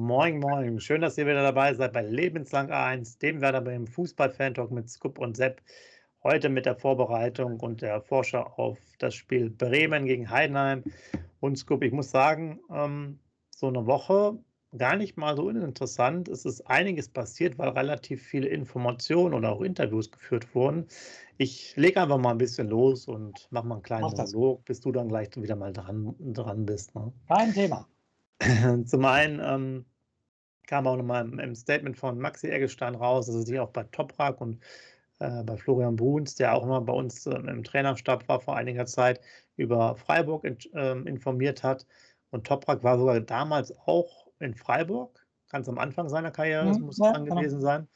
Moin, moin. Schön, dass ihr wieder dabei seid bei Lebenslang A1, dem Werder beim Fußball-Fan-Talk mit Scoop und Sepp. Heute mit der Vorbereitung und der Vorschau auf das Spiel Bremen gegen Heidenheim. Und Scoop, ich muss sagen, ähm, so eine Woche gar nicht mal so uninteressant. Es ist einiges passiert, weil relativ viele Informationen oder auch Interviews geführt wurden. Ich lege einfach mal ein bisschen los und mache mal einen kleinen Monolog, bis du dann gleich wieder mal dran, dran bist. Ne? Kein Thema. Zum einen ähm, kam auch nochmal im, im, Statement von Maxi Eggestein raus, dass er sich auch bei Toprak und äh, bei Florian Bruns, der auch mal bei uns äh, im Trainerstab war vor einiger Zeit, über Freiburg in, äh, informiert hat. Und Toprak war sogar damals auch in Freiburg, ganz am Anfang seiner Karriere, das mhm, muss ja, dran genau. gewesen sein.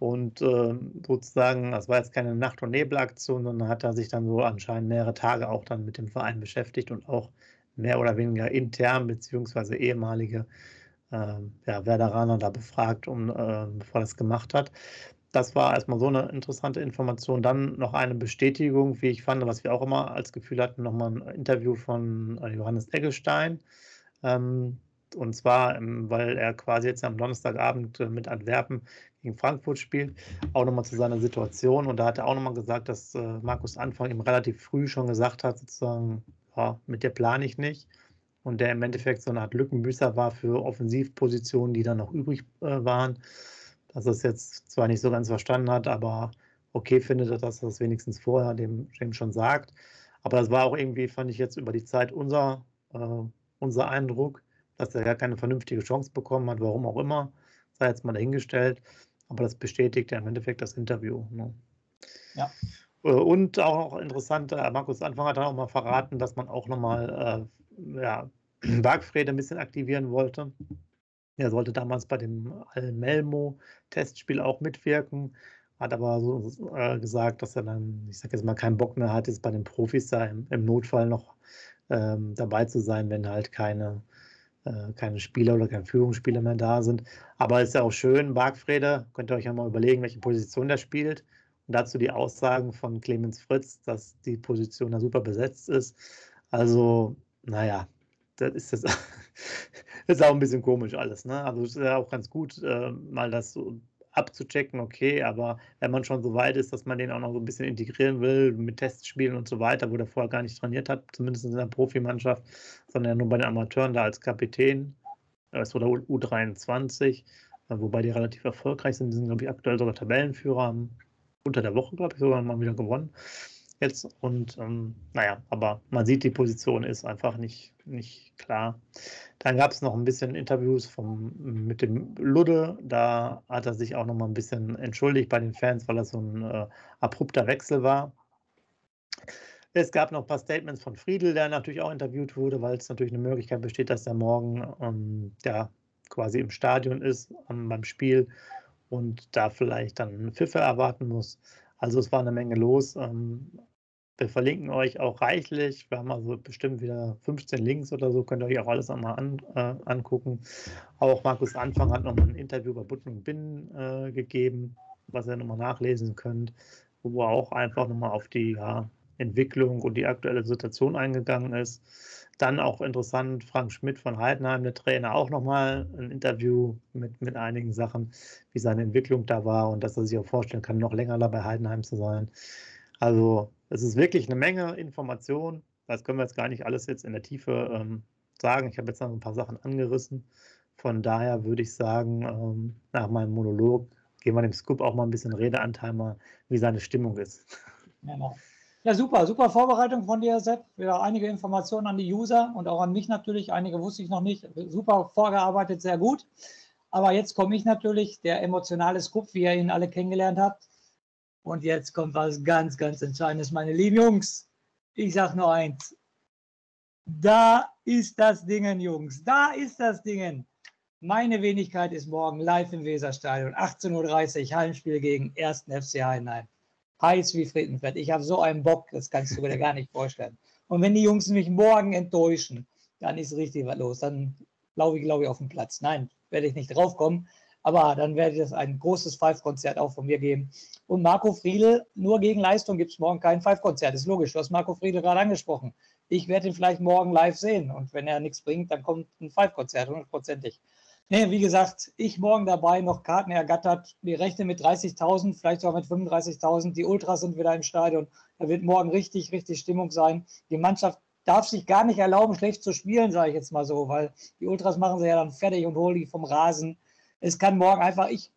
Und äh, sozusagen, das war jetzt keine Nacht- und Nebelaktion, sondern hat er sich dann so anscheinend mehrere Tage auch dann mit dem Verein beschäftigt und auch mehr oder weniger intern beziehungsweise ehemalige ja, Werderaner da befragt, um, äh, bevor er das gemacht hat. Das war erstmal so eine interessante Information. Dann noch eine Bestätigung, wie ich fand, was wir auch immer als Gefühl hatten, nochmal ein Interview von äh, Johannes Eggestein. Ähm, und zwar, ähm, weil er quasi jetzt am Donnerstagabend äh, mit Antwerpen gegen Frankfurt spielt, auch nochmal zu seiner Situation. Und da hat er auch nochmal gesagt, dass äh, Markus Anfang ihm relativ früh schon gesagt hat, sozusagen, ja, mit der plane ich nicht. Und der im Endeffekt so eine Art Lückenbüßer war für Offensivpositionen, die dann noch übrig äh, waren. Dass er es jetzt zwar nicht so ganz verstanden hat, aber okay findet, dass er das wenigstens vorher dem, dem schon sagt. Aber das war auch irgendwie, fand ich jetzt über die Zeit unser, äh, unser Eindruck, dass er gar keine vernünftige Chance bekommen hat, warum auch immer, sei jetzt mal dahingestellt. Aber das bestätigt ja im Endeffekt das Interview. Ne? Ja. Äh, und auch noch interessant, äh, Markus Anfang hat dann auch mal verraten, dass man auch nochmal äh, ja, Bergfrede ein bisschen aktivieren wollte. Er sollte damals bei dem Al-Melmo-Testspiel auch mitwirken, hat aber so äh, gesagt, dass er dann, ich sage jetzt mal, keinen Bock mehr hat, jetzt bei den Profis da im, im Notfall noch ähm, dabei zu sein, wenn halt keine, äh, keine Spieler oder keine Führungsspieler mehr da sind. Aber ist ja auch schön, Bargfrede, könnt ihr euch ja mal überlegen, welche Position der spielt. Und dazu die Aussagen von Clemens Fritz, dass die Position da super besetzt ist. Also, naja, das ist das, ist auch ein bisschen komisch alles. Ne? Also es ist ja auch ganz gut, äh, mal das so abzuchecken, okay, aber wenn man schon so weit ist, dass man den auch noch so ein bisschen integrieren will mit Testspielen und so weiter, wo der vorher gar nicht trainiert hat, zumindest in der Profimannschaft, sondern nur bei den Amateuren da als Kapitän, das oder U23, wobei die relativ erfolgreich sind, die sind, glaube ich, aktuell sogar Tabellenführer, haben unter der Woche, glaube ich, sogar mal wieder gewonnen jetzt. Und ähm, naja, aber man sieht, die Position ist einfach nicht, nicht klar. Dann gab es noch ein bisschen Interviews vom, mit dem Ludde. Da hat er sich auch noch mal ein bisschen entschuldigt bei den Fans, weil das so ein äh, abrupter Wechsel war. Es gab noch ein paar Statements von Friedel, der natürlich auch interviewt wurde, weil es natürlich eine Möglichkeit besteht, dass er morgen ähm, ja, quasi im Stadion ist ähm, beim Spiel und da vielleicht dann Pfiffe erwarten muss. Also es war eine Menge los. Ähm, wir verlinken euch auch reichlich. Wir haben also bestimmt wieder 15 Links oder so, könnt ihr euch auch alles nochmal an, äh, angucken. Auch Markus Anfang hat nochmal ein Interview bei Button Bin äh, gegeben, was ihr nochmal nachlesen könnt, wo er auch einfach nochmal auf die ja, Entwicklung und die aktuelle Situation eingegangen ist. Dann auch interessant, Frank Schmidt von Heidenheim, der Trainer, auch nochmal ein Interview mit, mit einigen Sachen, wie seine Entwicklung da war und dass er sich auch vorstellen kann, noch länger da bei Heidenheim zu sein. Also es ist wirklich eine Menge Information. Das können wir jetzt gar nicht alles jetzt in der Tiefe ähm, sagen. Ich habe jetzt noch ein paar Sachen angerissen. Von daher würde ich sagen, ähm, nach meinem Monolog geben wir dem Scoop auch mal ein bisschen Redeanteil, mal, wie seine Stimmung ist. Genau. Ja, super, super Vorbereitung von dir, Sepp. Wieder einige Informationen an die User und auch an mich natürlich. Einige wusste ich noch nicht. Super vorgearbeitet, sehr gut. Aber jetzt komme ich natürlich, der emotionale Scoop, wie ihr ihn alle kennengelernt habt. Und jetzt kommt was ganz, ganz Entscheidendes, meine lieben Jungs. Ich sage nur eins. Da ist das Dingen, Jungs. Da ist das Dingen. Meine Wenigkeit ist morgen live im Weserstadion. 18.30 Uhr, Heimspiel gegen 1. FC Heidenheim. Heiß wie Frittenfett. Ich habe so einen Bock, das kannst du dir gar nicht vorstellen. Und wenn die Jungs mich morgen enttäuschen, dann ist richtig was los. Dann laufe ich, glaube ich, auf den Platz. Nein, werde ich nicht draufkommen. Aber dann werde es ein großes Five-Konzert auch von mir geben. Und Marco Friedl, nur gegen Leistung gibt es morgen kein Five-Konzert. Ist logisch, du hast Marco Friedl gerade angesprochen. Ich werde ihn vielleicht morgen live sehen. Und wenn er nichts bringt, dann kommt ein Five-Konzert, hundertprozentig. Nee, wie gesagt, ich morgen dabei, noch Karten ergattert. Wir rechnen mit 30.000, vielleicht auch mit 35.000. Die Ultras sind wieder im Stadion. Da wird morgen richtig, richtig Stimmung sein. Die Mannschaft darf sich gar nicht erlauben, schlecht zu spielen, sage ich jetzt mal so, weil die Ultras machen sie ja dann fertig und holen die vom Rasen. Es kann morgen einfach, ich,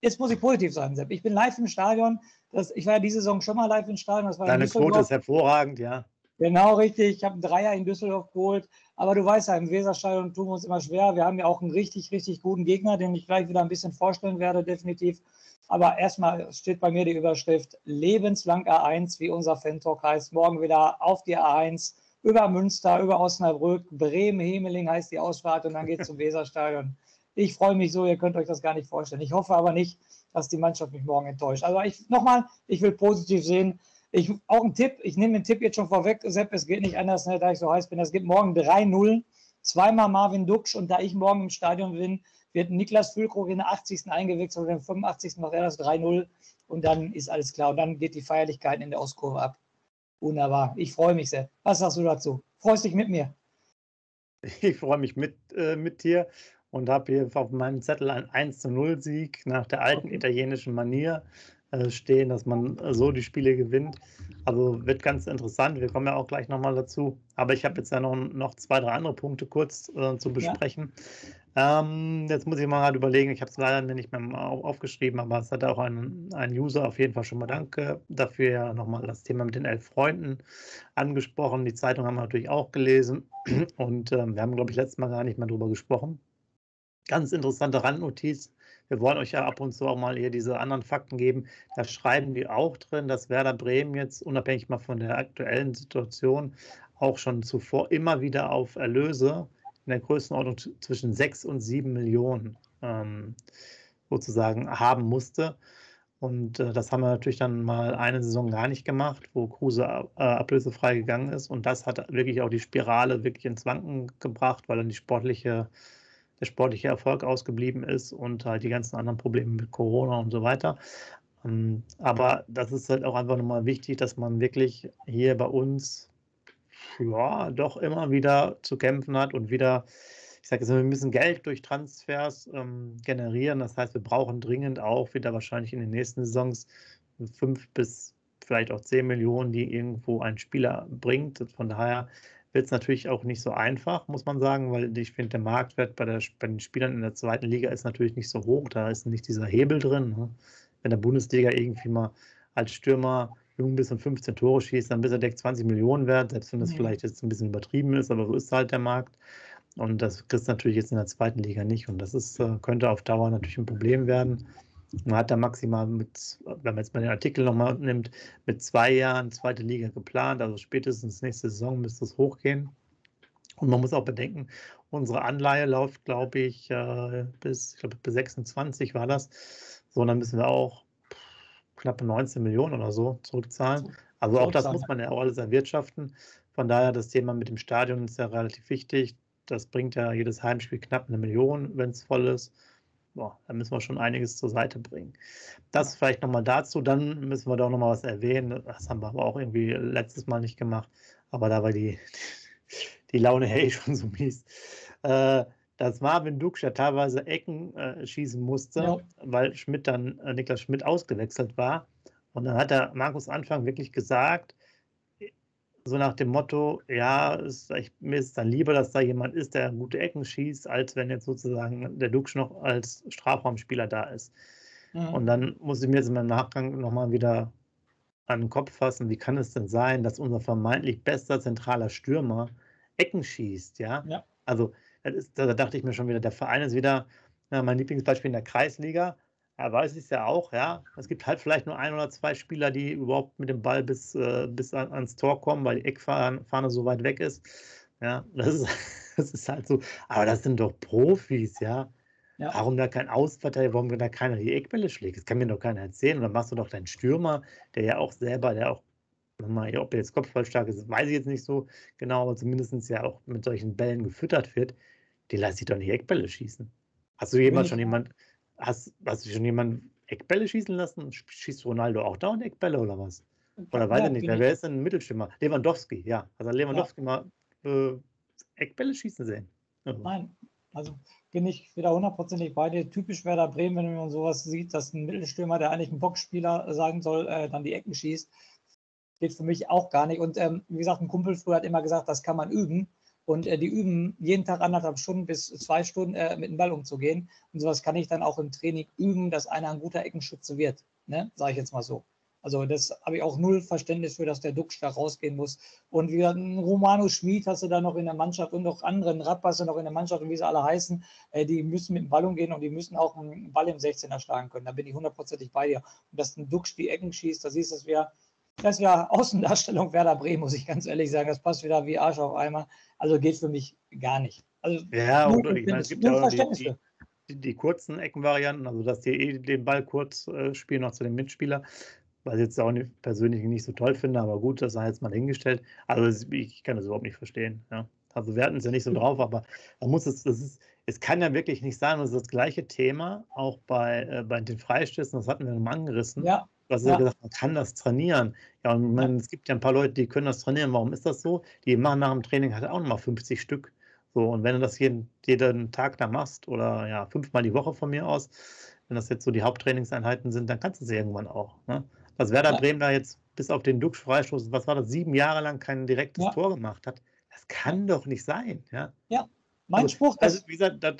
jetzt muss ich positiv sein, Sepp. Ich bin live im Stadion. Das, ich war ja diese Saison schon mal live im Stadion. Deine Quote ist hervorragend, ja. Genau, richtig. Ich habe einen Dreier in Düsseldorf geholt. Aber du weißt ja, im Weserstadion tun wir uns immer schwer. Wir haben ja auch einen richtig, richtig guten Gegner, den ich gleich wieder ein bisschen vorstellen werde, definitiv. Aber erstmal steht bei mir die Überschrift lebenslang A1, wie unser Fan-Talk heißt. Morgen wieder auf die A1, über Münster, über Osnabrück, Bremen, Hemeling heißt die Ausfahrt und dann geht es zum Weserstadion. Ich freue mich so, ihr könnt euch das gar nicht vorstellen. Ich hoffe aber nicht, dass die Mannschaft mich morgen enttäuscht. Also ich nochmal, ich will positiv sehen. Ich, auch ein Tipp, ich nehme den Tipp jetzt schon vorweg, Sepp, es geht nicht anders, ne, da ich so heiß bin. Es gibt morgen 3-0, zweimal Marvin Duksch und da ich morgen im Stadion bin, wird Niklas Füllkrug in der 80. eingewechselt und im 85. macht er das 3-0 und dann ist alles klar. Und dann geht die Feierlichkeit in der Ostkurve ab. Wunderbar, ich freue mich sehr. Was sagst du dazu? Freust dich mit mir? Ich freue mich mit, äh, mit dir und habe hier auf meinem Zettel einen 1 0 Sieg nach der alten italienischen Manier. Äh, stehen, dass man äh, so die Spiele gewinnt. Also wird ganz interessant. Wir kommen ja auch gleich nochmal dazu. Aber ich habe jetzt ja noch, noch zwei, drei andere Punkte kurz äh, zu besprechen. Ja. Ähm, jetzt muss ich mal halt überlegen, ich habe es leider nicht mehr aufgeschrieben, aber es hat auch ein, ein User auf jeden Fall schon mal Danke dafür ja nochmal das Thema mit den elf Freunden angesprochen. Die Zeitung haben wir natürlich auch gelesen und ähm, wir haben, glaube ich, letztes Mal gar nicht mehr drüber gesprochen. Ganz interessante Randnotiz wir wollen euch ja ab und zu auch mal hier diese anderen Fakten geben. Da schreiben die auch drin, dass Werder Bremen jetzt unabhängig mal von der aktuellen Situation auch schon zuvor immer wieder auf Erlöse in der Größenordnung zwischen 6 und 7 Millionen ähm, sozusagen haben musste. Und äh, das haben wir natürlich dann mal eine Saison gar nicht gemacht, wo Kruse äh, ablösefrei gegangen ist. Und das hat wirklich auch die Spirale wirklich ins Wanken gebracht, weil dann die sportliche der sportliche Erfolg ausgeblieben ist und halt die ganzen anderen Probleme mit Corona und so weiter. Ähm, aber das ist halt auch einfach nochmal wichtig, dass man wirklich hier bei uns ja doch immer wieder zu kämpfen hat und wieder, ich sage jetzt wir müssen Geld durch Transfers ähm, generieren. Das heißt, wir brauchen dringend auch wieder wahrscheinlich in den nächsten Saisons fünf bis vielleicht auch zehn Millionen, die irgendwo ein Spieler bringt. Von daher wird es natürlich auch nicht so einfach, muss man sagen, weil ich finde, der Marktwert bei, der, bei, den Spielern in der zweiten Liga ist natürlich nicht so hoch. Da ist nicht dieser Hebel drin. Ne? Wenn der Bundesliga irgendwie mal als Stürmer jung bis und 15 Tore schießt, dann bis er deckt 20 Millionen wert, selbst wenn das ja. vielleicht jetzt ein bisschen übertrieben ist, aber so ist halt der Markt. Und das kriegst du natürlich jetzt in der zweiten Liga nicht. Und das ist, äh, könnte auf Dauer natürlich ein Problem werden. Man hat da maximal mit, wenn man jetzt mal den Artikel nochmal nimmt, mit zwei Jahren zweite Liga geplant. Also spätestens nächste Saison müsste es hochgehen. Und man muss auch bedenken, unsere Anleihe läuft, glaube ich, äh, bis, ich glaube, bis 26 war das. So, und dann müssen wir auch knappe 19 Millionen oder so zurückzahlen. Also auch das muss man ja auch alles erwirtschaften. Von daher, das Thema mit dem Stadion ist ja relativ wichtig. Das bringt ja jedes Heimspiel knapp eine Million, wenn es voll ist boah, da müssen wir schon einiges zur Seite bringen. Das vielleicht nochmal dazu. Dann müssen wir doch nochmal was erwähnen. Das haben wir aber auch irgendwie letztes Mal nicht gemacht. Aber da war die, die Laune hey schon so mies. Äh, dass Marvin Duksch ja teilweise Ecken äh, schießen musste, ja. weil Schmidt dann, äh, Niklas Schmidt ausgewechselt war. Und dann hat der Markus Anfang wirklich gesagt, so nach dem Motto, ja, ist, ich, mir ist dann lieber, dass da jemand ist, der gute Ecken schießt, als wenn jetzt sozusagen der Duksch noch als Strafraumspieler da ist. Mhm. Und dann muss ich mir jetzt in meinem Nachgang nochmal wieder an den Kopf fassen, wie kann es denn sein, dass unser vermeintlich bester zentraler Stürmer Ecken schießt, ja? ja. Also, ist, da dachte ich mir schon wieder, der Verein ist wieder ja, mein Lieblingsbeispiel in der Kreisliga. Er weiß es ja auch, ja. Es gibt halt vielleicht nur ein oder zwei Spieler, die überhaupt mit dem Ball bis, äh, bis an, ans Tor kommen, weil die Eckfahne so weit weg ist. Ja, das ist, das ist halt so. Aber das sind doch Profis, ja. ja. Warum da kein Ausverteidiger, warum da keiner die Eckbälle schlägt? Das kann mir doch keiner erzählen. Und dann machst du doch deinen Stürmer, der ja auch selber, der auch, mal, ob er jetzt kopfballstark ist, weiß ich jetzt nicht so genau, aber zumindest ja auch mit solchen Bällen gefüttert wird. Die lässt sich doch nicht Eckbälle schießen. Hast du jemand schon jemand, hast, hast du schon jemand Eckbälle schießen lassen? Schießt Ronaldo auch dauernd Eckbälle oder was? Oder weiß ja, ich nicht. Wer, wer ist denn ein Mittelstürmer? Lewandowski, ja. Also Lewandowski ja. mal äh, Eckbälle schießen sehen. Ja. Nein, also bin ich wieder hundertprozentig bei dir. Typisch Werder Bremen, wenn man sowas sieht, dass ein Mittelstürmer, der eigentlich ein Boxspieler sagen soll, äh, dann die Ecken schießt, geht für mich auch gar nicht. Und ähm, wie gesagt, ein Kumpel früher hat immer gesagt, das kann man üben. Und äh, die üben jeden Tag anderthalb Stunden bis zwei Stunden äh, mit dem Ball umzugehen. Und sowas kann ich dann auch im Training üben, dass einer ein guter Eckenschütze wird. Ne? Sage ich jetzt mal so. Also das habe ich auch null Verständnis für, dass der Duxch da rausgehen muss. Und wie gesagt, Romano Schmid hast du da noch in der Mannschaft und noch anderen du noch in der Mannschaft und wie sie alle heißen, äh, die müssen mit dem Ball umgehen und die müssen auch einen Ball im 16er schlagen können. Da bin ich hundertprozentig bei dir. Und dass ein Duxch die Ecken schießt, da siehst du, das wäre das wäre Außendarstellung Werder Bremen, muss ich ganz ehrlich sagen. Das passt wieder wie Arsch auf Eimer. Also geht für mich gar nicht. Also ja, und ich meine, es gibt ja auch die, die, die, kurzen Eckenvarianten, also dass die eh den Ball kurz äh, spielen, noch zu dem Mitspieler, was ich jetzt auch nicht, persönlich nicht so toll finde, aber gut, das sei jetzt mal hingestellt. Also ich kann das überhaupt nicht verstehen. Ja. Also wir hatten es ja nicht so drauf, aber man muss es, das ist, es kann ja wirklich nicht sein, das ist das gleiche Thema, auch bei, äh, bei den Freistößen, das hatten wir mal angerissen. Ja. Hast ja gesagt, man kann das trainieren. Ja, und man, es gibt ja ein paar Leute, die können das trainieren. Warum ist das so? Die machen nach dem Training halt auch nochmal 50 Stück. So, und wenn du das jeden, jeden Tag da machst oder ja, fünfmal die Woche von mir aus, wenn das jetzt so die Haupttrainingseinheiten sind, dann kannst du es irgendwann auch. Ne? Dass Werder ja. Bremen da jetzt bis auf den Duxch-Freistoß, was war das, sieben Jahre lang kein direktes ja. Tor gemacht hat, das kann doch nicht sein. Ja, ja. mein also, Spruch. Also, wie gesagt, das,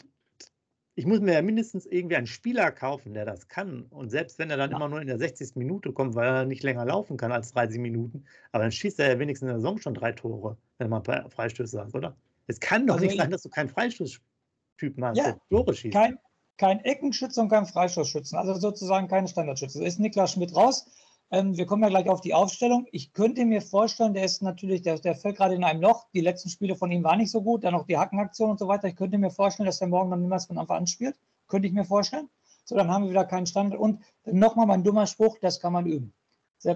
ich muss mir ja mindestens irgendwie einen Spieler kaufen, der das kann. Und selbst wenn er dann ja. immer nur in der 60. Minute kommt, weil er nicht länger laufen kann als 30 Minuten, aber dann schießt er ja wenigstens in der Saison schon drei Tore, wenn man Freistöße hat, oder? Es kann doch also nicht sein, dass du keinen Freistoßtypen hast, ja, der Tore schießt. Kein, kein Eckenschütze und kein Freistoßschützen, also sozusagen keine Standardschütze. Da ist Niklas Schmidt raus. Ähm, wir kommen ja gleich auf die Aufstellung. Ich könnte mir vorstellen, der ist natürlich, der, der fällt gerade in einem Loch. Die letzten Spiele von ihm waren nicht so gut, dann noch die Hackenaktion und so weiter. Ich könnte mir vorstellen, dass er morgen dann niemals von Anfang an spielt. Könnte ich mir vorstellen. So, dann haben wir wieder keinen Standard. Und nochmal mein dummer Spruch, das kann man üben.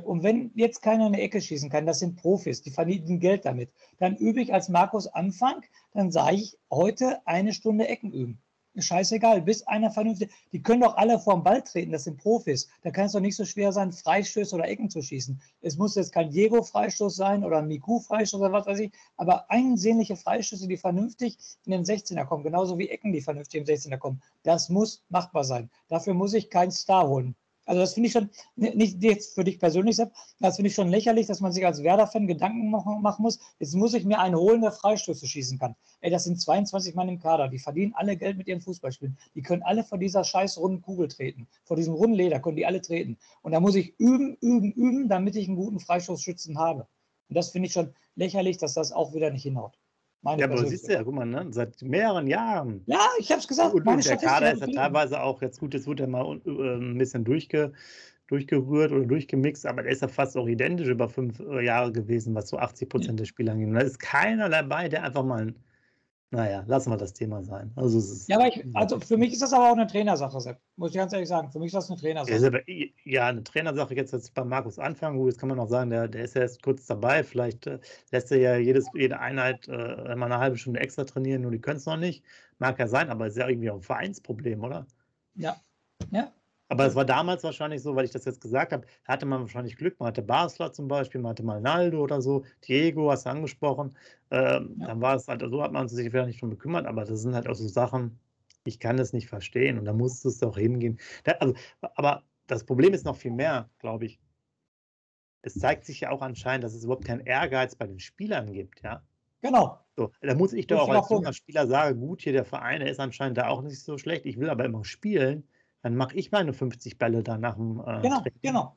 Und wenn jetzt keiner eine Ecke schießen kann, das sind Profis, die verdienen Geld damit, dann übe ich als Markus Anfang, dann sage ich heute eine Stunde Ecken üben scheißegal, bis einer vernünftig, die können doch alle vorm Ball treten, das sind Profis. Da kann es doch nicht so schwer sein, Freistöße oder Ecken zu schießen. Es muss jetzt kein Diego-Freistoß sein oder ein Miku-Freistoß oder was weiß ich, aber einsehnliche Freistöße, die vernünftig in den 16er kommen, genauso wie Ecken, die vernünftig im 16er kommen, das muss machbar sein. Dafür muss ich keinen Star holen. Also das finde ich schon, nicht jetzt für dich persönlich, Sepp, das finde ich schon lächerlich, dass man sich als Werder-Fan Gedanken machen, muss. Jetzt muss ich mir einen holen, der Freistöße schießen kann. Ey, das sind 22 Mann im Kader, die verdienen alle Geld mit ihren Fußballspielen. Die können alle vor dieser scheiß runden Kugel treten. Vor diesem runden Leder können die alle treten. Und da muss ich üben, üben, üben, damit ich einen guten Freistoßschützen habe. Und das finde ich schon lächerlich, dass das auch wieder nicht hinhaut. Meine ja, aber du siehst ja, guck mal, ne? seit mehreren Jahren. Ja, ich habe es gesagt. Und, und der Kader ist ja teilweise auch, jetzt gut, jetzt wird er mal äh, ein bisschen durchge, durchgerührt oder durchgemixt, aber der ist ja fast auch identisch über fünf äh, Jahre gewesen, was so 80 Prozent der Spieler angeht. Und da ist keiner dabei, der einfach mal ein naja, lassen wir das Thema sein. Also ja, aber ich, also für mich ist das aber auch eine Trainersache, Sepp. Muss ich ganz ehrlich sagen. Für mich ist das eine Trainersache. Ja, eine Trainersache jetzt, jetzt bei Markus anfangen. Gut, jetzt kann man noch sagen, der, der ist ja erst kurz dabei. Vielleicht äh, lässt er ja jedes, jede Einheit äh, mal eine halbe Stunde extra trainieren, nur die können es noch nicht. Mag ja sein, aber ist ja irgendwie auch ein Vereinsproblem, oder? Ja. Ja, aber es war damals wahrscheinlich so, weil ich das jetzt gesagt habe, hatte man wahrscheinlich Glück. Man hatte Basler zum Beispiel, man hatte mal Naldo oder so, Diego hast du angesprochen. Ähm, ja. Dann war es halt, so hat man sich vielleicht nicht schon bekümmert, aber das sind halt auch so Sachen, ich kann das nicht verstehen und da musst du es doch hingehen. Da, also, aber das Problem ist noch viel mehr, glaube ich. Es zeigt sich ja auch anscheinend, dass es überhaupt keinen Ehrgeiz bei den Spielern gibt, ja. Genau. So, da muss ich doch auch als junger Spieler sagen, gut, hier der Verein, der ist anscheinend da auch nicht so schlecht. Ich will aber immer spielen dann mache ich meine 50 Bälle da nach dem äh, Genau, Training genau.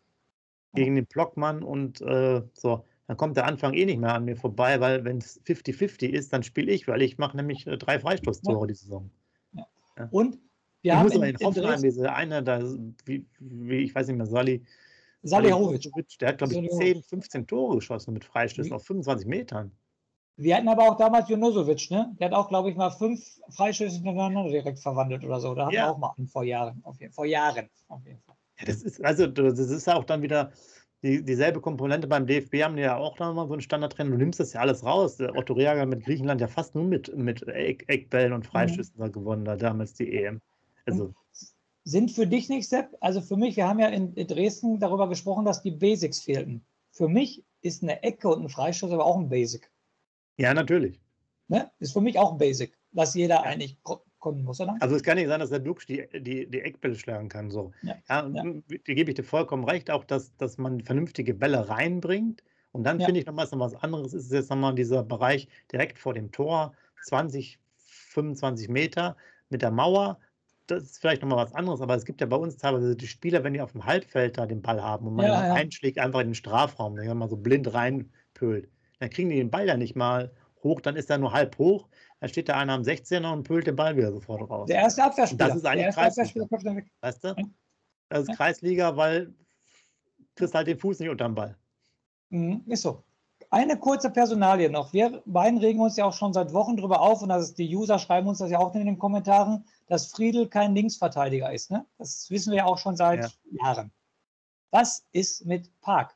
Gegen den Blockmann und äh, so. Dann kommt der Anfang eh nicht mehr an mir vorbei, weil wenn es 50-50 ist, dann spiele ich, weil ich mache nämlich äh, drei Freistoßtore ja. die Saison. Ja. Ja. Und wir ich haben muss in, in Hoffenheim diese eine, da, wie, wie, ich weiß nicht mehr, Sali. Salihovic. Der hat, glaube ich, 10, 15 Tore geschossen mit Freistößen auf 25 Metern. Wir hatten aber auch damals Junosovic, ne? Der hat auch, glaube ich, mal fünf Freistöße hintereinander direkt verwandelt oder so. Da haben ja. wir auch mal einen vor Jahren. Jeden, vor Jahren, auf jeden Fall. Ja, das ist, also, das ist ja auch dann wieder die, dieselbe Komponente beim DFB haben die ja auch da mal so einen Standardtrend. Du nimmst das ja alles raus. Der Otto Reager mit Griechenland ja fast nur mit, mit Eckbällen und Freistößen mhm. gewonnen, da damals die EM. Also. Sind für dich nicht, Sepp? Also für mich, wir haben ja in Dresden darüber gesprochen, dass die Basics fehlten. Für mich ist eine Ecke und ein Freistoß aber auch ein Basic. Ja, natürlich. Ne? Ist für mich auch ein Basic, was jeder eigentlich kommen muss, oder? Also es kann nicht sein, dass der Dux die, die, die Eckbälle schlagen kann. So. Ja, ja, ja. Da gebe ich dir vollkommen recht, auch dass, dass man vernünftige Bälle reinbringt. Und dann ja. finde ich nochmal noch was anderes, ist jetzt nochmal dieser Bereich direkt vor dem Tor, 20, 25 Meter mit der Mauer. Das ist vielleicht nochmal was anderes, aber es gibt ja bei uns teilweise die Spieler, wenn die auf dem Halbfeld da den Ball haben und man ja, einschlägt, einfach in den Strafraum, wenn man so blind reinpölt dann kriegen die den Ball ja nicht mal hoch, dann ist er nur halb hoch, dann steht da einer am 16er und pölt den Ball wieder sofort raus. Der erste Abwehrspieler. Das ist eigentlich Kreisliga. Weißt du? Das ist Kreisliga, weil kriegst halt den Fuß nicht unterm Ball. Mhm, ist so. Eine kurze Personalie noch. Wir beiden regen uns ja auch schon seit Wochen darüber auf und das ist, die User schreiben uns das ja auch in den Kommentaren, dass Friedel kein Linksverteidiger ist. Ne? Das wissen wir ja auch schon seit ja. Jahren. Was ist mit Park?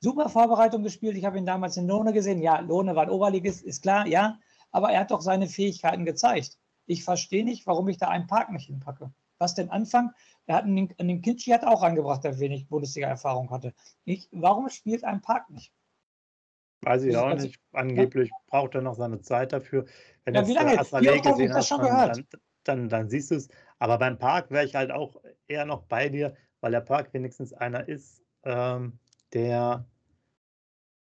Super Vorbereitung gespielt. Ich habe ihn damals in Lohne gesehen. Ja, Lohne war ein Oberligist, ist klar, ja. Aber er hat doch seine Fähigkeiten gezeigt. Ich verstehe nicht, warum ich da einen Park nicht hinpacke. Was denn Anfang? Er hat einen, einen Kitschi hat auch angebracht, der wenig Bundesliga-Erfahrung hatte. Ich, warum spielt ein Park nicht? Weiß ich auch nicht. Angeblich ja. braucht er noch seine Zeit dafür. Wenn ja, wie lange? Wie oft ich das schon gehört? Dann, dann, dann siehst du es. Aber beim Park wäre ich halt auch eher noch bei dir, weil der Park wenigstens einer ist, ähm, der,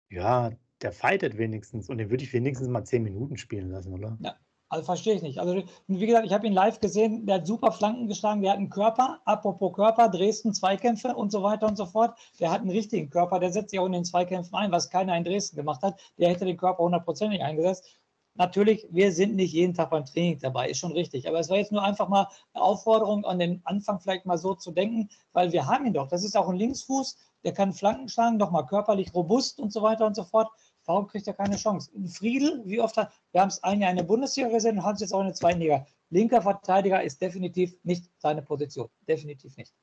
ja, der fightet wenigstens und den würde ich wenigstens mal zehn Minuten spielen lassen, oder? Ja, also verstehe ich nicht. Also, wie gesagt, ich habe ihn live gesehen, der hat super Flanken geschlagen, der hat einen Körper, apropos Körper, Dresden Zweikämpfe und so weiter und so fort. Der hat einen richtigen Körper, der setzt sich auch in den Zweikämpfen ein, was keiner in Dresden gemacht hat. Der hätte den Körper hundertprozentig eingesetzt. Natürlich, wir sind nicht jeden Tag beim Training dabei, ist schon richtig. Aber es war jetzt nur einfach mal eine Aufforderung, an den Anfang vielleicht mal so zu denken, weil wir haben ihn doch. Das ist auch ein Linksfuß, der kann Flanken schlagen, doch mal körperlich robust und so weiter und so fort. Warum kriegt er keine Chance? Friedel, wie oft hat, wir haben es ein Jahr in der Bundesliga gesehen und haben es jetzt auch in der zweiten Liga. Linker Verteidiger ist definitiv nicht seine Position. Definitiv nicht.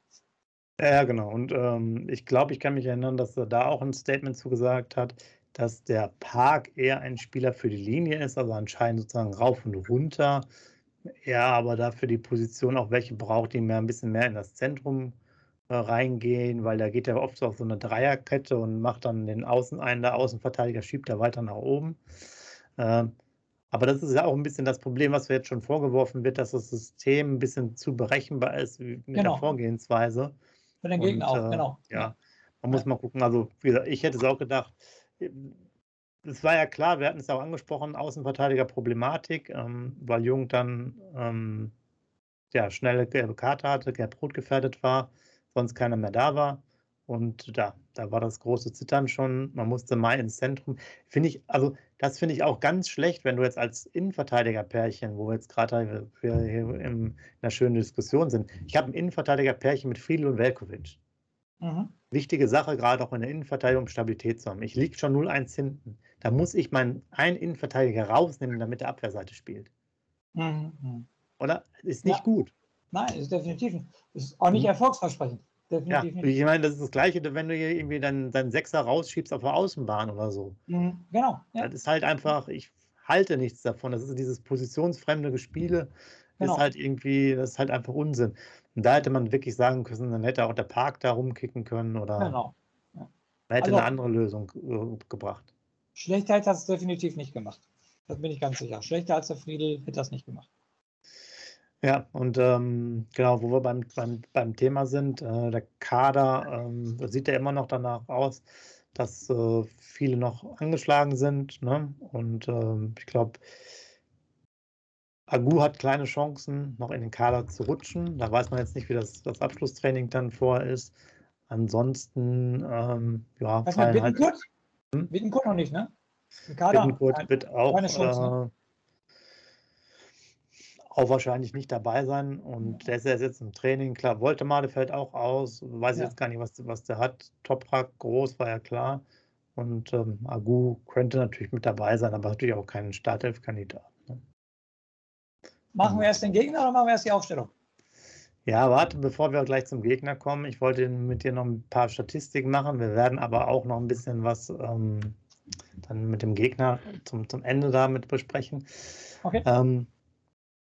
Ja, genau. Und ähm, ich glaube, ich kann mich erinnern, dass er da auch ein Statement zugesagt hat, dass der Park eher ein Spieler für die Linie ist, also anscheinend sozusagen rauf und runter. Er aber dafür die Position auch welche braucht, die mehr ein bisschen mehr in das Zentrum äh, reingehen, weil da geht er oft so auf so eine Dreierkette und macht dann den Außen ein, der Außenverteidiger schiebt er weiter nach oben. Ähm, aber das ist ja auch ein bisschen das Problem, was jetzt schon vorgeworfen wird, dass das System ein bisschen zu berechenbar ist mit genau. der Vorgehensweise. Für den Gegner und, auch, äh, genau. Ja, man muss mal gucken. Also, wie gesagt, ich hätte es auch gedacht, es war ja klar, wir hatten es auch angesprochen, Außenverteidiger-Problematik, ähm, weil Jung dann ähm, ja, schnelle gelbe Karte hatte, gelb-rot gefährdet war sonst keiner mehr da war. Und da, da war das große Zittern schon. Man musste mal ins Zentrum. Finde ich, also das finde ich auch ganz schlecht, wenn du jetzt als Innenverteidiger-Pärchen, wo wir jetzt gerade hier in einer schönen Diskussion sind. Ich habe ein Innenverteidiger-Pärchen mit Friedel und Velkovic. Mhm. Wichtige Sache, gerade auch in der Innenverteidigung, Stabilität zu haben. Ich liege schon 0-1 hinten. Da muss ich meinen einen Innenverteidiger rausnehmen, damit der Abwehrseite spielt. Mhm. Oder? Ist nicht ja. gut. Nein, ist definitiv nicht. Ist auch nicht mhm. erfolgsversprechend. Definitiv ja, nicht. ich meine, das ist das Gleiche, wenn du hier irgendwie deinen, deinen Sechser rausschiebst auf der Außenbahn oder so. Mhm, genau. Ja. Das ist halt einfach, ich halte nichts davon. Das ist dieses positionsfremde Gespiele, genau. ist halt irgendwie, das ist halt einfach Unsinn. Und da hätte man wirklich sagen können, dann hätte auch der Park da rumkicken können oder genau. ja. man hätte also, eine andere Lösung äh, gebracht. Schlechter hat es definitiv nicht gemacht. Das bin ich ganz sicher. Schlechter als der Friedel hätte das nicht gemacht. Ja, und ähm, genau, wo wir beim, beim, beim Thema sind, äh, der Kader ähm, sieht ja immer noch danach aus, dass äh, viele noch angeschlagen sind. Ne? Und ähm, ich glaube, Agu hat kleine Chancen, noch in den Kader zu rutschen. Da weiß man jetzt nicht, wie das, das Abschlusstraining dann vorher ist. Ansonsten, ähm, ja, Was Bittenkurt? Halt, hm? Bittenkurt noch nicht, ne? Im Kader? Bittenkurt wird auch, Chance, ne? äh, auch wahrscheinlich nicht dabei sein. Und der ist ja jetzt im Training. Klar, der fällt auch aus. Weiß ja. jetzt gar nicht, was, was der hat. Toprak groß, war ja klar. Und ähm, Agu könnte natürlich mit dabei sein, aber natürlich auch kein Startelf-Kandidat. Machen wir erst den Gegner oder machen wir erst die Aufstellung? Ja, warte, bevor wir gleich zum Gegner kommen. Ich wollte mit dir noch ein paar Statistiken machen. Wir werden aber auch noch ein bisschen was ähm, dann mit dem Gegner zum, zum Ende damit besprechen. Okay. Ähm,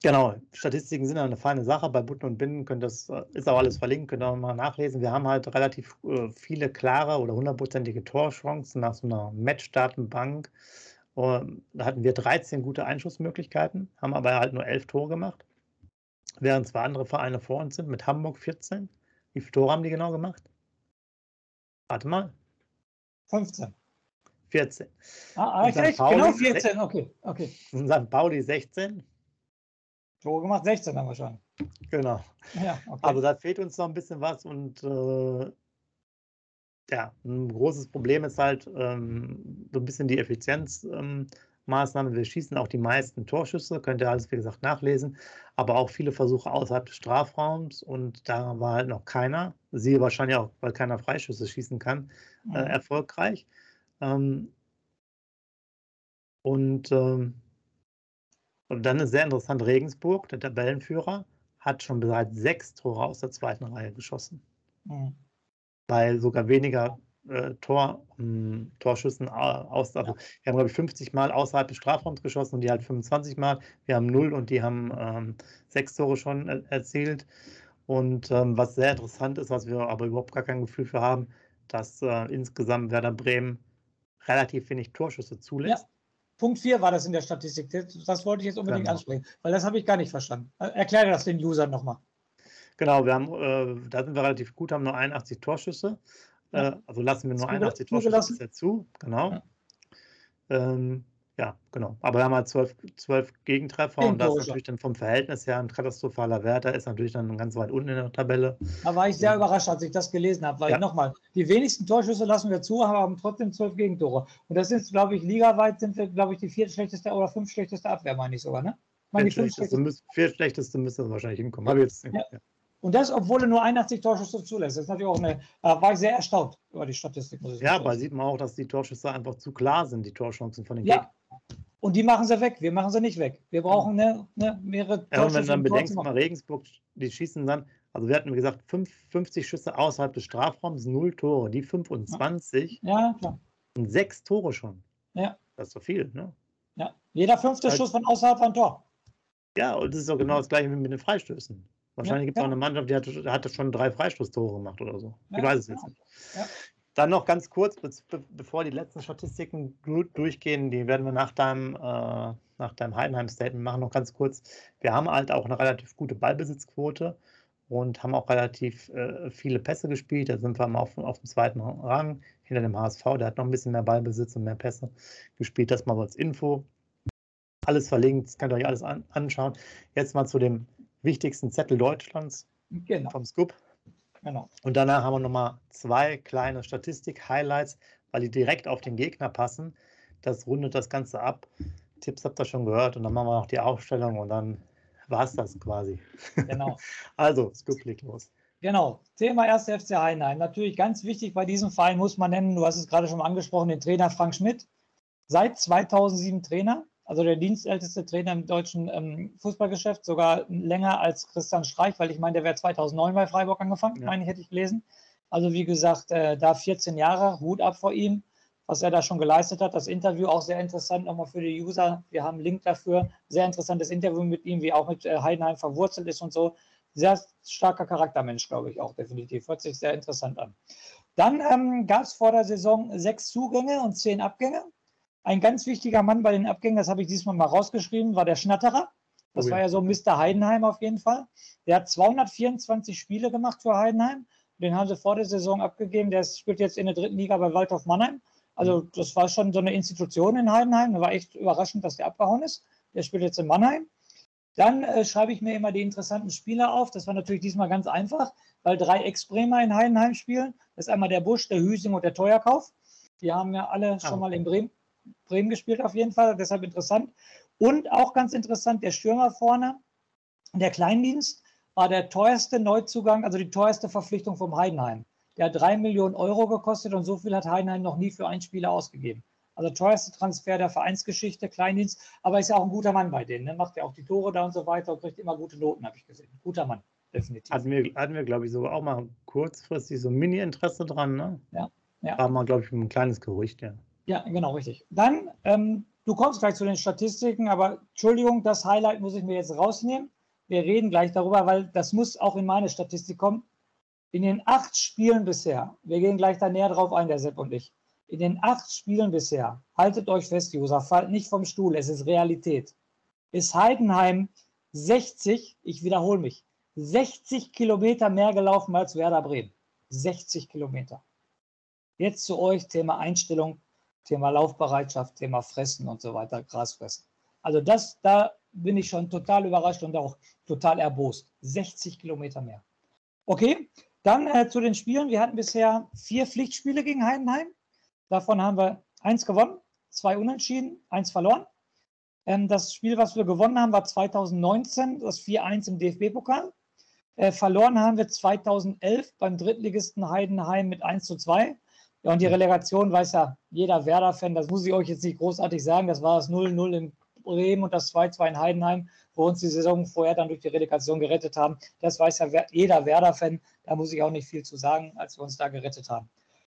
genau, Statistiken sind eine feine Sache. Bei Butten und Binden könnt das, ist auch alles verlinkt, könnt ihr auch mal nachlesen. Wir haben halt relativ äh, viele klare oder hundertprozentige Torchancen nach so einer Matchdatenbank. Und da hatten wir 13 gute Einschussmöglichkeiten, haben aber halt nur 11 Tore gemacht. Während zwei andere Vereine vor uns sind, mit Hamburg 14. Wie viele Tore haben die genau gemacht? Warte mal. 15. 14. Ah, ah echt? Genau 14, okay. okay. St. Pauli 16. Tore gemacht, 16 haben wir schon. Genau. Ja, okay. Aber da fehlt uns noch ein bisschen was und äh, ja, ein großes Problem ist halt ähm, so ein bisschen die Effizienzmaßnahme. Ähm, Wir schießen auch die meisten Torschüsse, könnt ihr alles, wie gesagt, nachlesen, aber auch viele Versuche außerhalb des Strafraums und da war halt noch keiner, siehe wahrscheinlich auch, weil keiner Freischüsse schießen kann, äh, mhm. erfolgreich. Ähm, und, ähm, und dann ist sehr interessant, Regensburg, der Tabellenführer, hat schon bereits sechs Tore aus der zweiten Reihe geschossen. Mhm weil sogar weniger äh, Tor, ähm, Torschüssen aus. Also, wir haben, glaube ich, 50 Mal außerhalb des Strafraums geschossen und die halt 25 Mal. Wir haben null und die haben ähm, sechs Tore schon er erzielt. Und ähm, was sehr interessant ist, was wir aber überhaupt gar kein Gefühl für haben, dass äh, insgesamt Werder Bremen relativ wenig Torschüsse zulässt. Ja. Punkt 4 war das in der Statistik. Das, das wollte ich jetzt unbedingt genau. ansprechen, weil das habe ich gar nicht verstanden. Erkläre das den Usern nochmal. Genau, wir haben, äh, da sind wir relativ gut, haben nur 81 Torschüsse. Ja. Äh, also lassen wir nur 81 Torschüsse dazu. Genau. Ja. Ähm, ja, genau. Aber wir haben halt zwölf, zwölf Gegentreffer und das ist natürlich dann vom Verhältnis her ein katastrophaler Wert. Da ist natürlich dann ganz weit unten in der Tabelle. Da war ich sehr ja. überrascht, als ich das gelesen habe, weil ja. nochmal, die wenigsten Torschüsse lassen wir zu, haben trotzdem zwölf Gegentore. Und das ist, glaube ich, ligaweit sind wir, glaube ich, die viertschlechteste oder fünftschlechteste Abwehr, meine ich sogar, ne? Meine viertschlechteste, müssen, viertschlechteste müsste wahrscheinlich hinkommen. Aber jetzt, ja. Und das, obwohl er nur 81 Torschüsse zulässt. Das ist natürlich auch eine, da war ich sehr erstaunt über die Statistik. ja, aber sieht man auch, dass die Torschüsse einfach zu klar sind, die Torchancen von den ja. Gegnern. Und die machen sie weg. Wir machen sie nicht weg. Wir brauchen eine, eine mehrere Torschüsse. Ja, und wenn du dann bedenkst, mal Regensburg, die schießen dann, also wir hatten, gesagt, 50 Schüsse außerhalb des Strafraums, null Tore. Die 25. Ja, klar. Und sechs Tore schon. Ja. Das ist so viel, ne? Ja. Jeder fünfte also, Schuss von außerhalb war ein Tor. Ja, und das ist auch genau das gleiche wie mit den Freistößen. Wahrscheinlich gibt es ja. auch eine Mannschaft, die hat, hat schon drei Freistoßtore gemacht oder so. Ich weiß es jetzt nicht. Dann noch ganz kurz, bevor die letzten Statistiken durchgehen, die werden wir nach deinem, äh, nach deinem Heidenheim-Statement machen, noch ganz kurz. Wir haben halt auch eine relativ gute Ballbesitzquote und haben auch relativ äh, viele Pässe gespielt. Da sind wir mal auf, auf dem zweiten Rang hinter dem HSV. Der hat noch ein bisschen mehr Ballbesitz und mehr Pässe gespielt. Das mal als Info. Alles verlinkt, das könnt ihr euch alles an, anschauen. Jetzt mal zu dem wichtigsten Zettel Deutschlands genau. vom Scoop. Genau. Und danach haben wir nochmal zwei kleine Statistik-Highlights, weil die direkt auf den Gegner passen. Das rundet das Ganze ab. Tipps habt ihr schon gehört und dann machen wir noch die Aufstellung und dann war es das quasi. Genau. also, Scoop legt los. Genau, Thema 1. FC Heidenheim. Natürlich ganz wichtig bei diesem Verein muss man nennen, du hast es gerade schon angesprochen, den Trainer Frank Schmidt. Seit 2007 Trainer, also der dienstälteste Trainer im deutschen ähm, Fußballgeschäft, sogar länger als Christian Streich, weil ich meine, der wäre 2009 bei Freiburg angefangen, ja. meine ich, hätte ich gelesen. Also wie gesagt, äh, da 14 Jahre, Hut ab vor ihm, was er da schon geleistet hat. Das Interview auch sehr interessant nochmal für die User. Wir haben einen Link dafür. Sehr interessantes Interview mit ihm, wie auch mit äh, Heidenheim verwurzelt ist und so. Sehr starker Charaktermensch, glaube ich auch definitiv. Hört sich sehr interessant an. Dann ähm, gab es vor der Saison sechs Zugänge und zehn Abgänge. Ein ganz wichtiger Mann bei den Abgängen, das habe ich diesmal mal rausgeschrieben, war der Schnatterer. Das oh ja. war ja so Mr. Heidenheim auf jeden Fall. Der hat 224 Spiele gemacht für Heidenheim. Den haben sie vor der Saison abgegeben. Der spielt jetzt in der dritten Liga bei Waldhof Mannheim. Also mhm. das war schon so eine Institution in Heidenheim. Da war echt überraschend, dass der abgehauen ist. Der spielt jetzt in Mannheim. Dann äh, schreibe ich mir immer die interessanten Spieler auf. Das war natürlich diesmal ganz einfach, weil drei Ex-Bremer in Heidenheim spielen. Das ist einmal der Busch, der Hüsing und der Teuerkauf. Die haben ja alle ah, schon mal in Bremen, Bremen gespielt, auf jeden Fall. Deshalb interessant. Und auch ganz interessant, der Stürmer vorne, der Kleindienst, war der teuerste Neuzugang, also die teuerste Verpflichtung vom Heidenheim. Der hat drei Millionen Euro gekostet und so viel hat Heidenheim noch nie für einen Spieler ausgegeben. Also teuerste Transfer der Vereinsgeschichte, Kleindienst, aber ist ja auch ein guter Mann bei denen. Ne? Macht ja auch die Tore da und so weiter und kriegt immer gute Noten, habe ich gesehen. Guter Mann, definitiv. Hatten wir, hatten wir glaube ich, sogar auch mal kurzfristig so ein Mini-Interesse dran, ne? Ja. ja. War mal, glaube ich, ein kleines Gerücht, ja. Ja, genau, richtig. Dann, ähm, du kommst gleich zu den Statistiken, aber Entschuldigung, das Highlight muss ich mir jetzt rausnehmen. Wir reden gleich darüber, weil das muss auch in meine Statistik kommen. In den acht Spielen bisher, wir gehen gleich da näher drauf ein, der Sepp und ich, in den acht Spielen bisher, haltet euch fest, User, fallt nicht vom Stuhl, es ist Realität, ist Heidenheim 60, ich wiederhole mich, 60 Kilometer mehr gelaufen als Werder Bremen. 60 Kilometer. Jetzt zu euch, Thema Einstellung, Thema Laufbereitschaft, Thema Fressen und so weiter, Grasfressen. Also das, da bin ich schon total überrascht und auch total erbost. 60 Kilometer mehr. Okay, dann äh, zu den Spielen. Wir hatten bisher vier Pflichtspiele gegen Heidenheim. Davon haben wir eins gewonnen, zwei unentschieden, eins verloren. Ähm, das Spiel, was wir gewonnen haben, war 2019, das 4-1 im DFB-Pokal. Äh, verloren haben wir 2011 beim Drittligisten Heidenheim mit 1 zu 2. Ja, und die Relegation weiß ja jeder Werder-Fan, das muss ich euch jetzt nicht großartig sagen, das war das 0-0 in Bremen und das 2-2 in Heidenheim, wo uns die Saison vorher dann durch die Relegation gerettet haben. Das weiß ja jeder Werder-Fan, da muss ich auch nicht viel zu sagen, als wir uns da gerettet haben.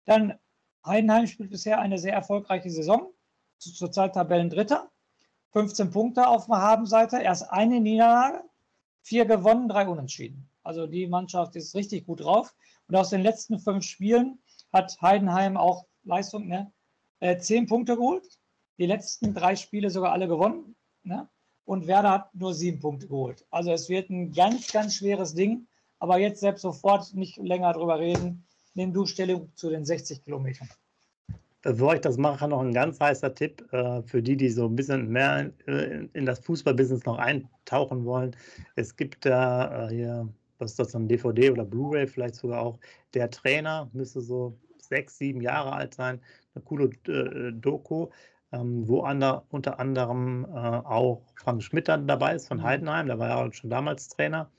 Dann Heidenheim spielt bisher eine sehr erfolgreiche Saison. Zurzeit Tabellendritter. 15 Punkte auf der Habenseite. Erst eine Niederlage, vier gewonnen, drei unentschieden. Also die Mannschaft ist richtig gut drauf. Und aus den letzten fünf Spielen hat Heidenheim auch Leistung, ne? Äh, zehn Punkte geholt. Die letzten drei Spiele sogar alle gewonnen. Ne? Und Werder hat nur sieben Punkte geholt. Also es wird ein ganz, ganz schweres Ding. Aber jetzt selbst sofort nicht länger drüber reden nimm du Stellung zu den 60 Kilometern. Bevor ich das mache, noch ein ganz heißer Tipp äh, für die, die so ein bisschen mehr in, in das Fußballbusiness noch eintauchen wollen. Es gibt da äh, hier, was ist das, dann DVD oder Blu-ray vielleicht sogar auch, der Trainer müsste so sechs, sieben Jahre alt sein, eine coole äh, Doku, ähm, wo ander, unter anderem äh, auch Frank Schmidt dann dabei ist von mhm. Heidenheim, der war ja schon damals Trainer.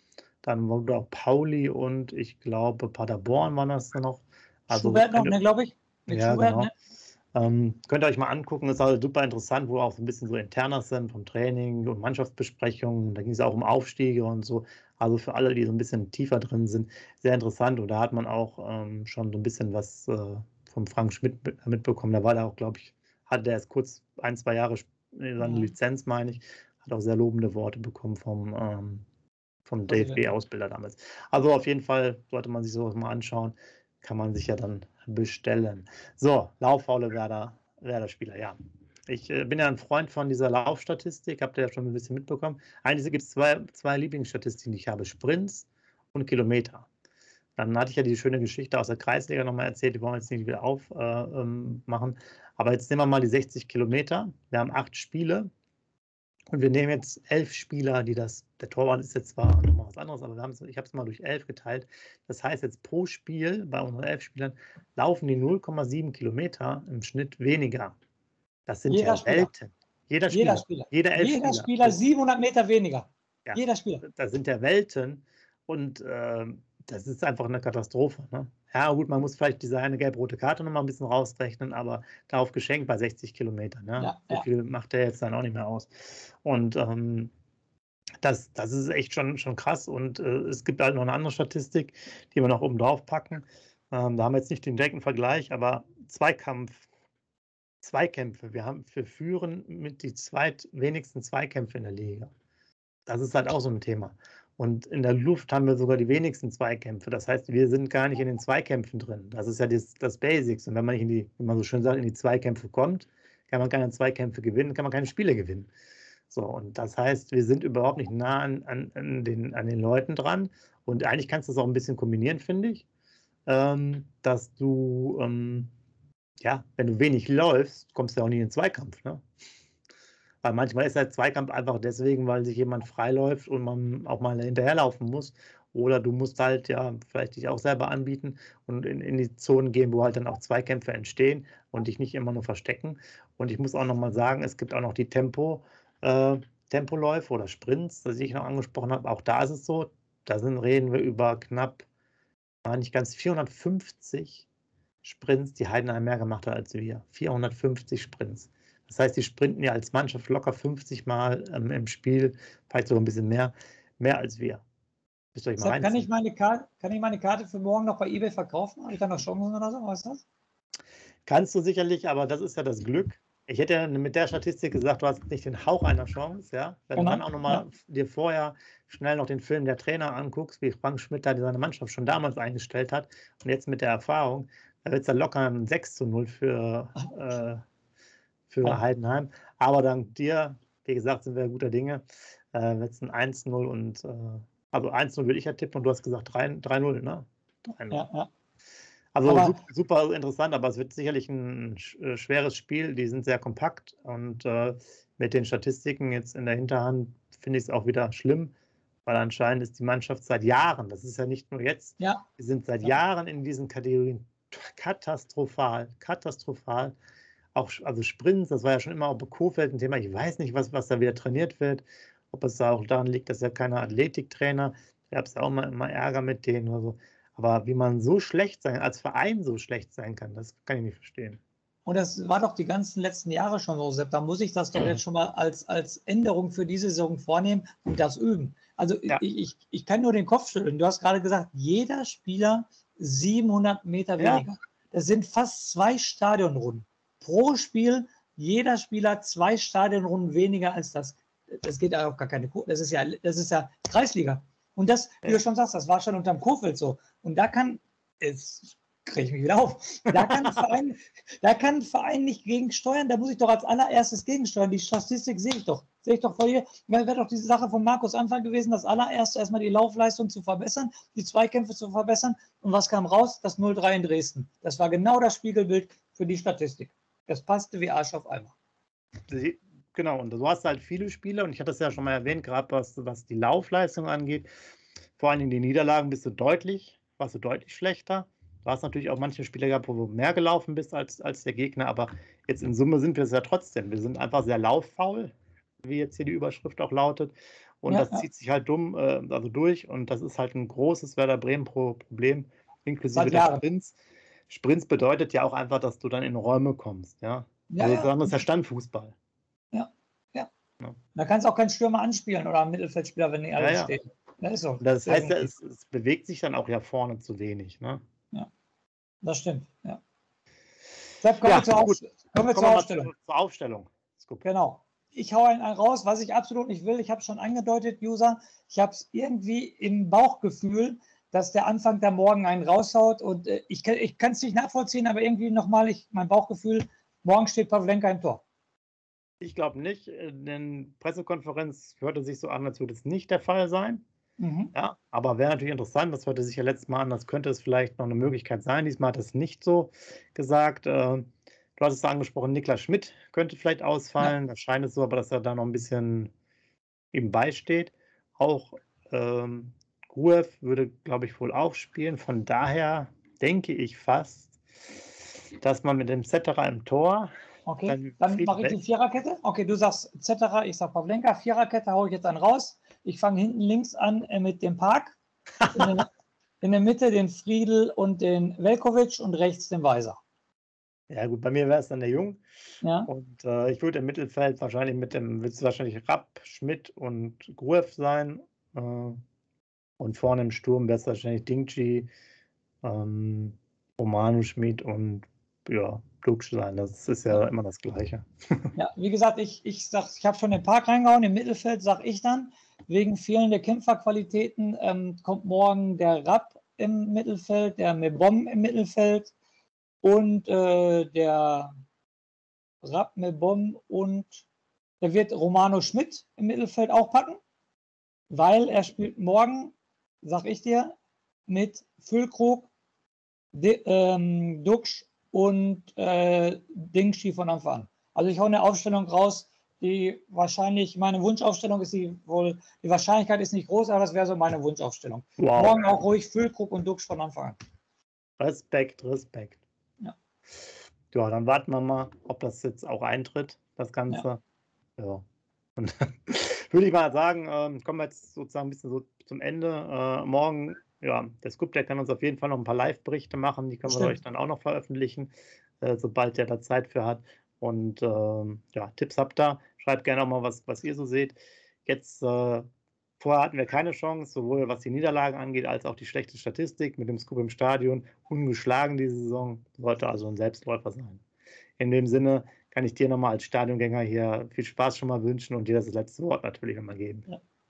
Dann wurde auch Pauli und ich glaube Paderborn waren das noch. Also Schubert noch, ne, glaube ich. Mit ja, Schubert, genau. ne? Ähm, könnt ihr euch mal angucken, ist also super interessant, wo auch so ein bisschen so interner sind vom Training und Mannschaftsbesprechungen. Da ging es auch um Aufstiege und so. Also für alle, die so ein bisschen tiefer drin sind, sehr interessant. Und da hat man auch ähm, schon so ein bisschen was äh, vom Frank Schmidt mitbekommen. Da war da auch, glaube ich, hatte der erst kurz ein, zwei Jahre seine. Lizenz, meine ich. Hat auch sehr lobende Worte bekommen vom ähm, vom DFB-Ausbilder damals. Also auf jeden Fall sollte man sich sowas mal anschauen. Kann man sich ja dann bestellen. So, lauffaule Werder, Werder-Spieler, ja. Ich äh, bin ja ein Freund von dieser Laufstatistik, habt ihr ja schon ein bisschen mitbekommen. Eigentlich gibt es zwei, zwei Lieblingsstatistiken, die ich habe: Sprints und Kilometer. Dann hatte ich ja die schöne Geschichte aus der Kreisliga nochmal erzählt, die wollen wir jetzt nicht wieder aufmachen. Äh, ähm, Aber jetzt nehmen wir mal die 60 Kilometer. Wir haben acht Spiele. Und wir nehmen jetzt elf Spieler, die das, der Torwart ist jetzt zwar nochmal was anderes, aber ich habe es mal durch elf geteilt. Das heißt jetzt pro Spiel bei unseren elf Spielern laufen die 0,7 Kilometer im Schnitt weniger. Das sind jeder ja Spieler. Welten. Jeder Spieler. Jeder Spieler. Jeder, jeder Spieler 700 Meter weniger. Ja, jeder Spieler. Das sind ja Welten. Und äh, das ist einfach eine Katastrophe. Ne? Ja, gut, man muss vielleicht diese eine gelb-rote Karte noch mal ein bisschen rausrechnen, aber darauf geschenkt bei 60 Kilometern. Ne? Ja, so ja. viel macht der jetzt dann auch nicht mehr aus. Und ähm, das, das ist echt schon, schon krass. Und äh, es gibt halt noch eine andere Statistik, die wir noch oben drauf packen. Ähm, da haben wir jetzt nicht den direkten Vergleich, aber Zweikampf, Zweikämpfe. Wir haben für Führen mit die zweitwenigsten Zweikämpfe in der Liga. Das ist halt auch so ein Thema. Und in der Luft haben wir sogar die wenigsten Zweikämpfe. Das heißt, wir sind gar nicht in den Zweikämpfen drin. Das ist ja das, das Basics. Und wenn man nicht in die, wie man so schön sagt, in die Zweikämpfe kommt, kann man keine Zweikämpfe gewinnen, kann man keine Spiele gewinnen. So, und das heißt, wir sind überhaupt nicht nah an, an, an, den, an den Leuten dran. Und eigentlich kannst du das auch ein bisschen kombinieren, finde ich. Ähm, dass du, ähm, ja, wenn du wenig läufst, kommst du ja auch nicht in den Zweikampf. Ne? Weil manchmal ist der Zweikampf einfach deswegen, weil sich jemand freiläuft und man auch mal hinterherlaufen muss. Oder du musst halt ja vielleicht dich auch selber anbieten und in, in die Zonen gehen, wo halt dann auch Zweikämpfe entstehen und dich nicht immer nur verstecken. Und ich muss auch nochmal sagen, es gibt auch noch die Tempo, äh, Tempoläufe oder Sprints, das ich noch angesprochen habe. Auch da ist es so, da sind, reden wir über knapp, nicht ganz 450 Sprints, die Heidenheim mehr gemacht hat als wir. 450 Sprints. Das heißt, die sprinten ja als Mannschaft locker 50 Mal ähm, im Spiel, vielleicht sogar ein bisschen mehr, mehr als wir. Müsst ihr euch mal kann, ich meine Karte, kann ich meine Karte für morgen noch bei eBay verkaufen? Habe ich da noch Chancen oder so? Was ist das? Kannst du sicherlich, aber das ist ja das Glück. Ich hätte ja mit der Statistik gesagt, du hast nicht den Hauch einer Chance, ja. Wenn genau. du dann auch nochmal ja. dir vorher schnell noch den Film der Trainer anguckst, wie Frank Schmidt da seine Mannschaft schon damals eingestellt hat und jetzt mit der Erfahrung, da wird es dann locker ein 6 zu 0 für, äh, für ja. Heidenheim. Aber dank dir, wie gesagt, sind wir guter Dinge. Äh, es ein 1-0 und äh, also 1-0 würde ich ja tippen und du hast gesagt 3-0, ne? 3 ja, ja. Also aber, super, interessant, aber es wird sicherlich ein äh, schweres Spiel. Die sind sehr kompakt und äh, mit den Statistiken jetzt in der Hinterhand finde ich es auch wieder schlimm, weil anscheinend ist die Mannschaft seit Jahren, das ist ja nicht nur jetzt, ja. wir sind seit ja. Jahren in diesen Kategorien katastrophal, katastrophal. Auch also Sprints, das war ja schon immer auch bei Kofeld ein Thema. Ich weiß nicht, was, was da wieder trainiert wird ob es da auch daran liegt, dass er keine Athletiktrainer, da gab es ja auch mal immer Ärger mit denen oder so. Aber wie man so schlecht sein, als Verein so schlecht sein kann, das kann ich nicht verstehen. Und das war doch die ganzen letzten Jahre schon so, Sepp. Da muss ich das doch jetzt schon mal als, als Änderung für diese Saison vornehmen und das üben. Also ja. ich, ich, ich kann nur den Kopf schütteln. Du hast gerade gesagt, jeder Spieler 700 Meter weniger. Ja. Das sind fast zwei Stadionrunden. Pro Spiel jeder Spieler zwei Stadionrunden weniger als das das geht ja auch gar keine Kurve. Das ist ja, das ist ja Kreisliga. Und das, wie du schon sagst, das war schon unterm Kofeld so. Und da kann, jetzt kriege ich mich wieder auf, da kann, ein Verein, da kann ein Verein nicht gegensteuern, da muss ich doch als allererstes gegensteuern. Die Statistik sehe ich doch. Sehe ich doch vor hier. Wäre doch diese Sache von Markus Anfang gewesen, das allererste erstmal die Laufleistung zu verbessern, die Zweikämpfe zu verbessern. Und was kam raus? Das 0-3 in Dresden. Das war genau das Spiegelbild für die Statistik. Das passte wie Arsch auf einmal. Genau, und du hast halt viele Spieler, und ich hatte es ja schon mal erwähnt, gerade was, was die Laufleistung angeht, vor allen Dingen die Niederlagen bist du deutlich, warst du deutlich schlechter. Du hast natürlich auch manche Spieler gehabt, wo du mehr gelaufen bist als, als der Gegner, aber jetzt in Summe sind wir es ja trotzdem. Wir sind einfach sehr lauffaul, wie jetzt hier die Überschrift auch lautet. Und ja, das ja. zieht sich halt dumm, äh, also durch. Und das ist halt ein großes Werder Bremen-Problem, inklusive der Sprints. Sprints bedeutet ja auch einfach, dass du dann in Räume kommst. Ja, ja also das ist ja Standfußball. Ja. Da kannst du auch keinen Stürmer anspielen oder einen Mittelfeldspieler, wenn die alle ja, ja. stehen. Das, ist das heißt, es, es, bewegt sich dann auch ja vorne zu wenig. Ne? Ja, das stimmt. Ja. Sepp, kommen, ja, wir zur, Auf, kommen wir zur Aufstellung. Zur Aufstellung. Genau. Ich hau einen, einen raus, was ich absolut nicht will. Ich habe es schon angedeutet, User. Ich habe es irgendwie im Bauchgefühl, dass der Anfang der Morgen einen raushaut. Und äh, ich, ich kann es nicht nachvollziehen, aber irgendwie nochmal, mein Bauchgefühl, morgen steht Pavlenka im Tor. Ich glaube nicht. In der Pressekonferenz hörte sich so an, als würde es nicht der Fall sein. Mhm. Ja, aber wäre natürlich interessant, das hörte sich ja letztes Mal an, das könnte es vielleicht noch eine Möglichkeit sein. Diesmal hat es nicht so gesagt. Äh, du hattest es angesprochen, Niklas Schmidt könnte vielleicht ausfallen. Ja. Da scheint es so, aber dass er da noch ein bisschen ihm beisteht. Auch ähm, Gruev würde, glaube ich, wohl auch spielen. Von daher denke ich fast, dass man mit dem Zetterer im Tor Okay, dann, dann mache ich die Viererkette. Okay, du sagst etc., ich sag Pavlenka. Viererkette haue ich jetzt dann raus. Ich fange hinten links an äh, mit dem Park. In, den, in, der Mitte den Friedel und den Velkovic und rechts den Weiser. Ja, gut, bei mir wäre es dann der Jung. Ja. Und äh, ich würde im Mittelfeld wahrscheinlich mit dem, wird es wahrscheinlich Rapp, Schmidt und Gruev sein. Äh, und vorne im Sturm wäre es wahrscheinlich Dingchi, ähm, Romano Schmidt und ja, klug sein. Das ist ja immer das Gleiche. Ja, wie gesagt, ich, ich, ich habe schon den Park reingehauen. Im Mittelfeld sage ich dann, wegen fehlender Kämpferqualitäten ähm, kommt morgen der Rapp im Mittelfeld, der Mebom im Mittelfeld und äh, der Rapp, Mebom und der wird Romano Schmidt im Mittelfeld auch packen, weil er spielt morgen, sag ich dir, mit Füllkrug, De, ähm, Duxch und äh, Dingshi von Anfang an. Also ich hau eine Aufstellung raus, die wahrscheinlich, meine Wunschaufstellung ist die wohl, die Wahrscheinlichkeit ist nicht groß, aber das wäre so meine Wunschaufstellung. Wow. Morgen auch ruhig Füllkrug und Dux von Anfang an. Respekt, Respekt. Ja. Ja, dann warten wir mal, ob das jetzt auch eintritt, das Ganze. Ja. ja. Und dann würde ich mal sagen, äh, kommen wir jetzt sozusagen ein bisschen so zum Ende. Äh, morgen, ja, der Scoop, der kann uns auf jeden Fall noch ein paar Live-Berichte machen, die können Stimmt. wir euch dann auch noch veröffentlichen, äh, sobald der da Zeit für hat. Und ähm, ja, Tipps habt ihr. Schreibt gerne auch mal, was, was ihr so seht. Jetzt, äh, vorher hatten wir keine Chance, sowohl was die Niederlagen angeht, als auch die schlechte Statistik mit dem Scoop im Stadion. Ungeschlagen diese Saison. Sollte also ein Selbstläufer sein. In dem Sinne kann ich dir nochmal als Stadiongänger hier viel Spaß schon mal wünschen und dir das letzte Wort natürlich nochmal geben.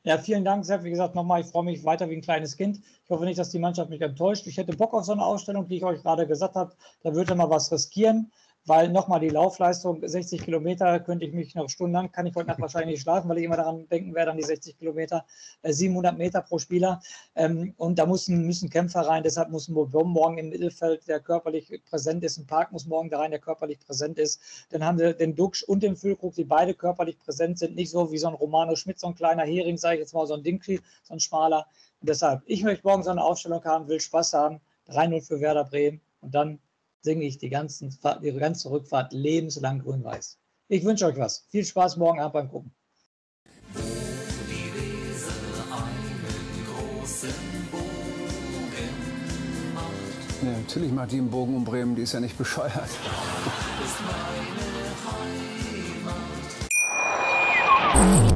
Ja. Vielen Dank, Sepp. Wie gesagt, nochmal, ich freue mich weiter wie ein kleines Kind. Ich hoffe nicht, dass die Mannschaft mich enttäuscht. Ich hätte Bock auf so eine Ausstellung, die ich euch gerade gesagt habe. Da würde man was riskieren weil nochmal die Laufleistung, 60 Kilometer, könnte ich mich noch stundenlang, kann ich heute Nacht wahrscheinlich nicht schlafen, weil ich immer daran denken werde, an die 60 Kilometer, 700 äh, Meter pro Spieler. Ähm, und da müssen, müssen Kämpfer rein, deshalb muss Mobom morgen im Mittelfeld, der körperlich präsent ist. Ein Park muss morgen da rein, der körperlich präsent ist. Dann haben wir den Duxch und den Füllkrug, die beide körperlich präsent sind. Nicht so wie so ein Romano Schmidt, so ein kleiner Hering, sage ich jetzt mal, so ein Dinkel, so ein schmaler. Und deshalb, ich möchte morgen so eine Aufstellung haben, will Spaß haben. 3-0 für Werder Bremen und dann singe ich die, ganzen, die ganze Rückfahrt lebenslang grün-weiß. Ich wünsche euch was. Viel Spaß morgen Abend beim Gucken. Ja, natürlich macht die einen Bogen um Bremen, die ist ja nicht bescheuert.